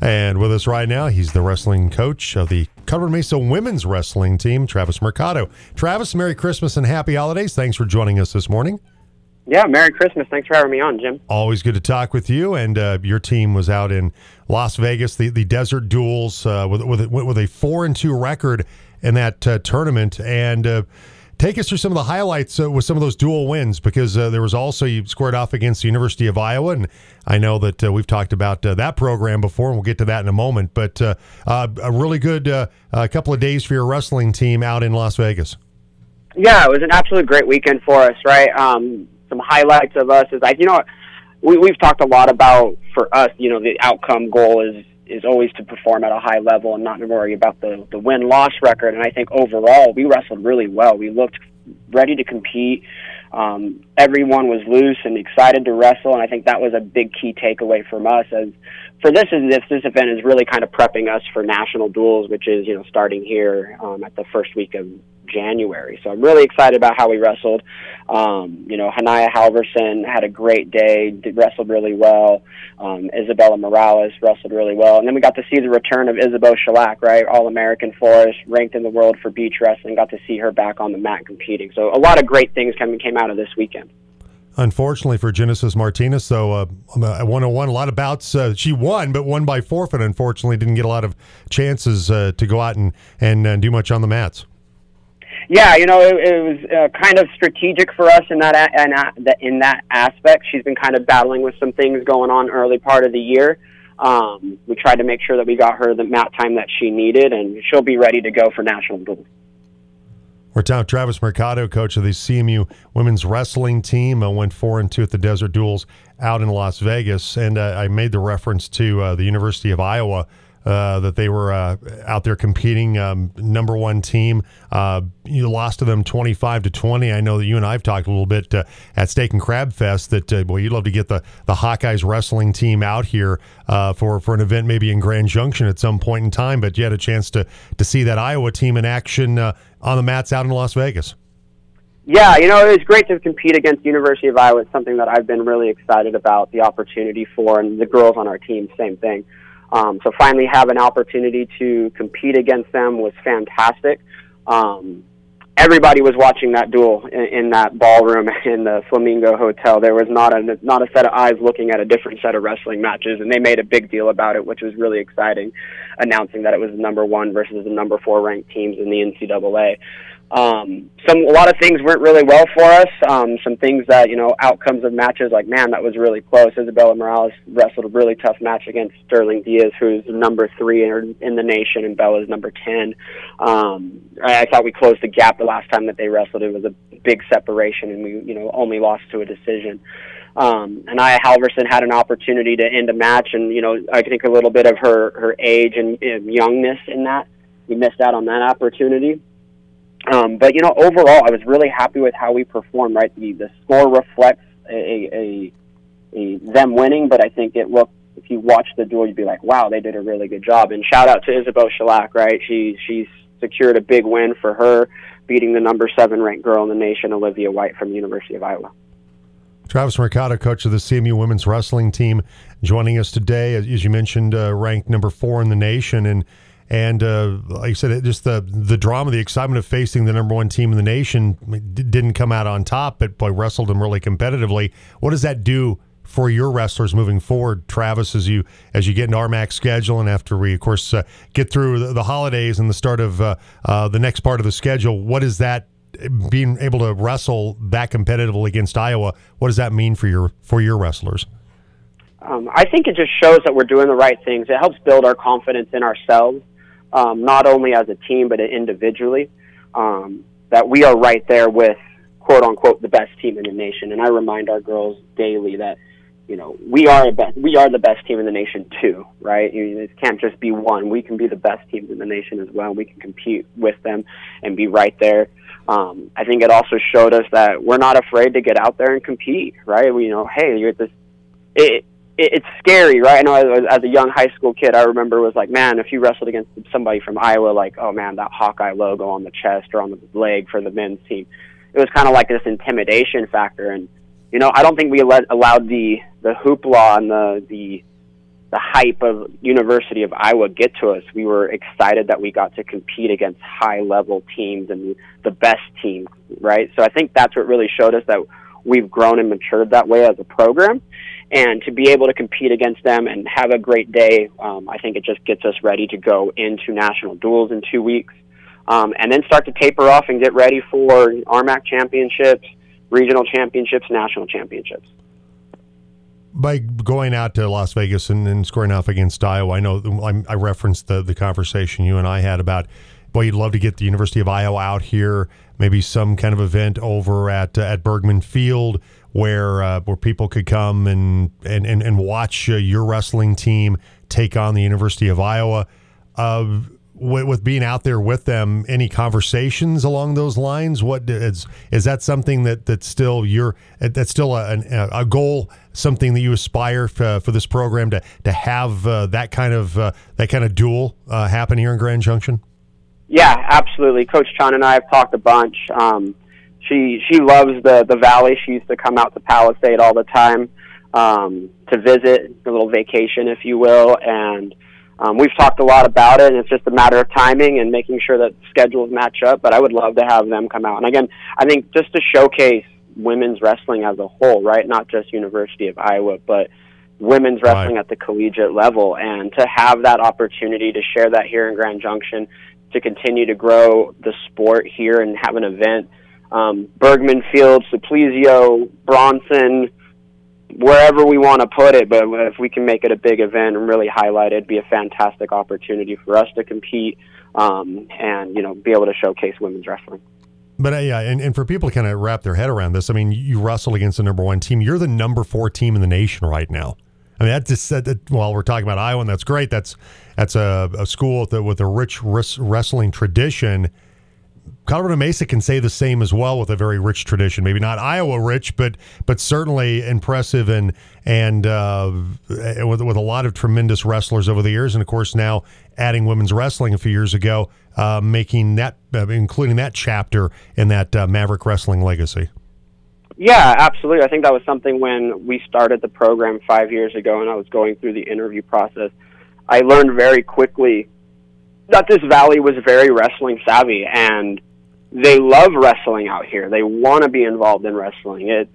And with us right now, he's the wrestling coach of the Colorado Mesa women's wrestling team, Travis Mercado. Travis, Merry Christmas and Happy Holidays. Thanks for joining us this morning. Yeah, Merry Christmas. Thanks for having me on, Jim. Always good to talk with you. And uh, your team was out in Las Vegas, the, the Desert Duels, uh, with, with, with a four and two record in that uh, tournament. And uh, Take us through some of the highlights uh, with some of those dual wins because uh, there was also you squared off against the University of Iowa, and I know that uh, we've talked about uh, that program before, and we'll get to that in a moment. But uh, uh, a really good couple of days for your wrestling team out in Las Vegas. Yeah, it was an absolute great weekend for us. Right, um, some highlights of us is like you know we, we've talked a lot about for us. You know, the outcome goal is is always to perform at a high level and not to worry about the the win loss record. And I think overall we wrestled really well. We looked ready to compete. Um, everyone was loose and excited to wrestle, and I think that was a big key takeaway from us. As for this, is this this event is really kind of prepping us for national duels, which is you know starting here um, at the first week of January. So I'm really excited about how we wrestled. Um, you know, Hanaya Halverson had a great day, did, wrestled really well. Um, Isabella Morales wrestled really well. And then we got to see the return of Isabeau Shellac, right? All American for us, ranked in the world for beach wrestling. Got to see her back on the mat competing. So a lot of great things came, came out of this weekend. Unfortunately for Genesis Martinez, so uh, 101, a lot of bouts. Uh, she won, but won by forfeit. Unfortunately, didn't get a lot of chances uh, to go out and and uh, do much on the mats yeah, you know, it, it was uh, kind of strategic for us in that in, in that aspect. She's been kind of battling with some things going on early part of the year. Um, we tried to make sure that we got her the mat time that she needed, and she'll be ready to go for national duels. We're talking Travis Mercado, coach of the CMU women's wrestling team, uh, went four and two at the Desert Duels out in Las Vegas, and uh, I made the reference to uh, the University of Iowa uh, that they were uh, out there competing, um, number one team. Uh, you lost to them 25 to 20. I know that you and I have talked a little bit uh, at Steak and Crab Fest that uh, well, you'd love to get the the Hawkeyes wrestling team out here uh, for for an event maybe in Grand Junction at some point in time. But you had a chance to to see that Iowa team in action on the mats out in Las Vegas. Yeah, you know, it was great to compete against University of Iowa. It's something that I've been really excited about the opportunity for, and the girls on our team, same thing. Um, so finally have an opportunity to compete against them was fantastic. Um, everybody was watching that duel in, in that ballroom in the Flamingo Hotel. There was not a not a set of eyes looking at a different set of wrestling matches, and they made a big deal about it, which was really exciting, announcing that it was the number one versus the number four ranked teams in the NCAA. Um, some a lot of things went really well for us. Um, some things that you know outcomes of matches like man that was really close. Isabella Morales wrestled a really tough match against Sterling Dias, who's number three in, in the nation, and Bella's number ten. Um, I, I thought we closed the gap the last time that they wrestled. It was a big separation, and we you know only lost to a decision. Um, and Aya Halverson had an opportunity to end a match, and you know I think a little bit of her her age and, and youngness in that we missed out on that opportunity. Um, but you know, overall, I was really happy with how we performed. Right, the the score reflects a, a, a them winning, but I think it looked. If you watch the duel, you'd be like, "Wow, they did a really good job." And shout out to Isabeau Shellac, right? She she's secured a big win for her, beating the number seven ranked girl in the nation, Olivia White from University of Iowa. Travis Mercado, coach of the CMU women's wrestling team, joining us today. As you mentioned, uh, ranked number four in the nation, and and uh, like I said, just the the drama, the excitement of facing the number one team in the nation didn't come out on top, but boy, wrestled them really competitively. What does that do for your wrestlers moving forward, Travis, as you as you get into our RMAC schedule and after we, of course, uh, get through the, the, holidays and the start of uh, uh, the next part of the schedule? What is that? Being able to wrestle that competitively against Iowa, what does that mean for your for your wrestlers? Um, I think it just shows that we're doing the right things. It helps build our confidence in ourselves um, not only as a team but individually, um, that we are right there with quote unquote the best team in the nation. And I remind our girls daily that you know we are a we are the best team in the nation too, right? You, it can't just be one. We can be the best teams in the nation as well. We can compete with them and be right there. Um, I think it also showed us that we're not afraid to get out there and compete, right? We, you know, hey, you're at this. It, it, it's scary, right? I know as, as a young high school kid, I remember was like, man, if you wrestled against somebody from Iowa, like, oh man, that Hawkeye logo on the chest or on the leg for the men's team, it was kind of like this intimidation factor. And you know, I don't think we let, allowed the the hoopla and the the the hype of University of Iowa get to us, we were excited that we got to compete against high level teams and the best teams, right? So I think that's what really showed us that we've grown and matured that way as a program. And to be able to compete against them and have a great day, um, I think it just gets us ready to go into national duels in two weeks. Um, and then start to taper off and get ready for RMAC championships, regional championships, national championships by going out to Las Vegas and, and scoring off against Iowa, I know I, I referenced the, the conversation you and I had about, boy, you'd love to get the University of Iowa out here, maybe some kind of event over at uh, at Bergman Field where uh, where people could come and and and, and watch uh, your wrestling team take on the University of Iowa. Uh, with, with, being out there with them, any conversations along those lines? What is is that something that that's still your that's still a, a goal, something that you aspire for, for this program to to have uh, that kind of uh, that kind of duel uh, happen here in Grand Junction? Yeah, absolutely. Coach Chun and I have talked a bunch. Um, she she loves the the valley. She used to come out to Palisade all the time um, to visit, a little vacation, if you will, and um, we've talked a lot about it, and it's just a matter of timing and making sure that schedules match up. But I would love to have them come out. And again, I think just to showcase women's wrestling as a whole, right? Not just University of Iowa, but women's wrestling right. at the collegiate level, and to have that opportunity to share that here in Grand Junction, to continue to grow the sport here and have an event. Um, Bergman Field, Suplizio, Brownson, wherever we want to put it, but if we can make it a big event and really highlight it, it'd be a fantastic opportunity for us to compete um, and you know be able to showcase women's wrestling. But uh, yeah, and, and for people to kind of wrap their head around this, I mean, you wrestle against the number one team. You're the number four team in the nation right now. I mean, that's just said that, while we're talking about Iowa, and that's great. That's that's a, a school with a, with a rich wrestling tradition Colorado Mesa can say the same as well with a very rich tradition. Maybe not Iowa rich, but but certainly impressive and and uh, with with a lot of tremendous wrestlers over the years, and of course now adding women's wrestling a few years ago, uh, making that uh, including that chapter in that uh, Maverick wrestling legacy. Yeah, absolutely. I think that was something when we started the program five years ago, and I was going through the interview process. I learned very quickly that this valley was very wrestling savvy, and they love wrestling out here. They want to be involved in wrestling. It's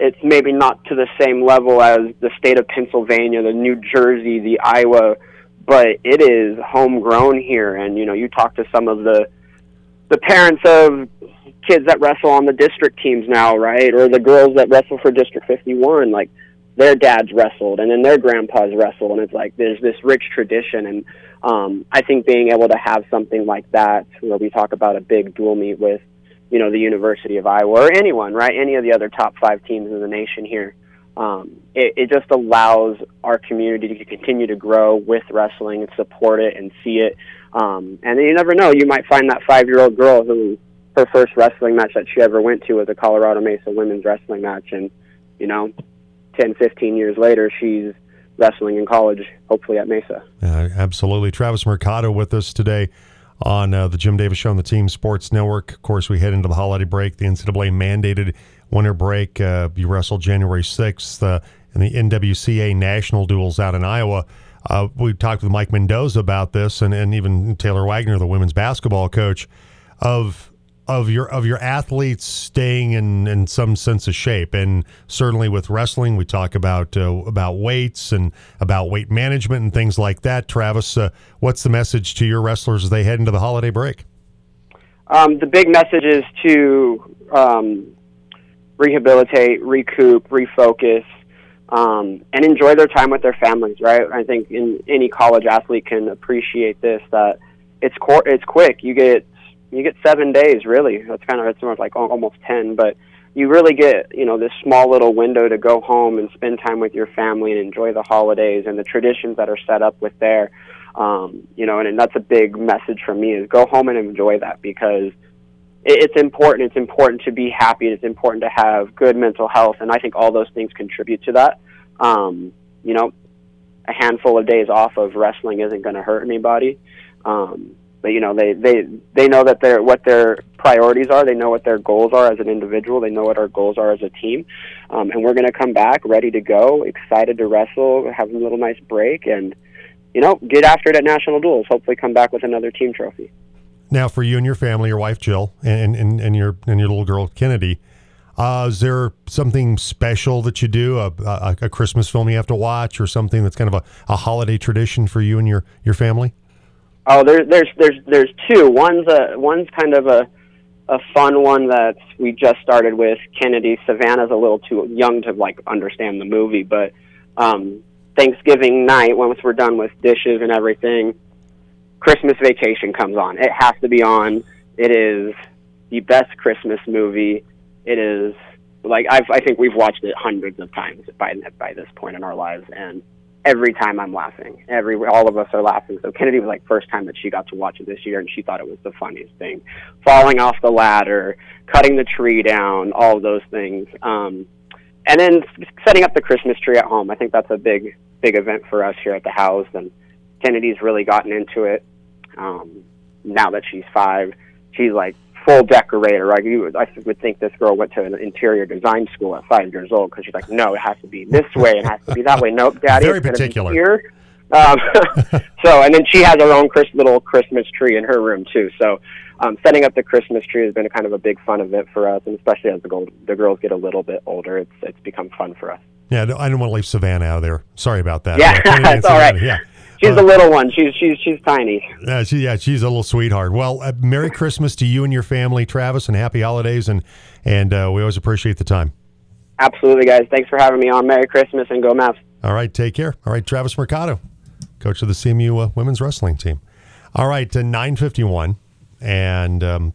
it's maybe not to the same level as the state of Pennsylvania, the New Jersey, the Iowa, but it is homegrown here. And you know, you talk to some of the the parents of kids that wrestle on the district teams now, right, or the girls that wrestle for District 51, like their dads wrestled and then their grandpas wrestled, and it's like there's this rich tradition and um, I think being able to have something like that, where we talk about a big dual meet with, you know, the University of Iowa or anyone, right? Any of the other top five teams in the nation here. Um, it, it just allows our community to continue to grow with wrestling and support it and see it. Um, and you never know, you might find that five year old girl who her first wrestling match that she ever went to was a Colorado Mesa women's wrestling match. And, you know, 10, 15 years later, she's wrestling in college, hopefully at Mesa. Uh, absolutely. Travis Mercado with us today on uh, the Jim Davis Show on the Team Sports Network. Of course, we head into the holiday break, the NCAA mandated winter break. Uh, you wrestle January 6th uh, in the NWCA national duels out in Iowa. Uh, we talked with Mike Mendoza about this and, and even Taylor Wagner, the women's basketball coach, of of your of your athletes staying in in some sense of shape. And certainly with wrestling we talk about uh, about weights and about weight management and things like that. Travis uh, what's the message to your wrestlers as they head into the holiday break? Um, the big message is to um, rehabilitate recoup refocus um, and enjoy their time with their families right? I think in, any college athlete can appreciate this that it's cor- it's quick. You get you get seven days really. That's kind of it's more like almost ten, but you really get you know this small little window to go home and spend time with your family and enjoy the holidays and the traditions that are set up with there. Um, you know, and, and that's a big message for me is go home and enjoy that because it, it's important. It's important to be happy. It's important to have good mental health, and I think all those things contribute to that. Um, you know, a handful of days off of wrestling isn't going to hurt anybody. Um, you know they they they know that their what their priorities are. They know what their goals are as an individual. They know what our goals are as a team, um, and we're going to come back ready to go, excited to wrestle, have a little nice break, and you know get after it at national duels. Hopefully, come back with another team trophy. Now, for you and your family, your wife Jill, and and, and your and your little girl Kennedy. Uh, is there something special that you do, a, a, a, Christmas film you have to watch, or something that's kind of a, a holiday tradition for you and your, your family? Oh, there's there's there's there's two. One's a one's kind of a a fun one that we just started with. Kennedy Savannah's a little too young to like understand the movie, but um, Thanksgiving night, once we're done with dishes and everything, Christmas Vacation comes on. It has to be on. It is the best Christmas movie. It is like I've, I think we've watched it hundreds of times by by this point in our lives, and every time I'm laughing. Every all of us are laughing. So Kennedy was like first time that she got to watch it this year, and she thought it was the funniest thing. Falling off the ladder, cutting the tree down, all of those things. Um, and then setting up the Christmas tree at home. I think that's a big big event for us here at the house, and Kennedy's really gotten into it. Um, now that she's five, she's like full decorator. Like you, I would think this girl went to an interior design school at five years old because she's like, no, it has to be this way, it has to be that way. Nope, Daddy, very particular. here. Um, so, and then she has her own Chris, little Christmas tree in her room too. So, um, setting up the Christmas tree has been a kind of a big fun event for us, and especially as the, gold, the girls get a little bit older, it's it's become fun for us. Yeah, I didn't want to leave Savannah out of there. Sorry about that. Yeah, that's all right. Yeah. She's uh, the little one. She's she's she's tiny. Yeah, she, yeah, she's a little sweetheart. Well, uh, Merry Christmas to you and your family, Travis, and Happy Holidays, and and uh, we always appreciate the time. Absolutely, guys. Thanks for having me on. Merry Christmas and go Mavs. All right, take care. All right, Travis Mercado, coach of the CMU uh, women's wrestling team. All right, to nine fifty one, and um,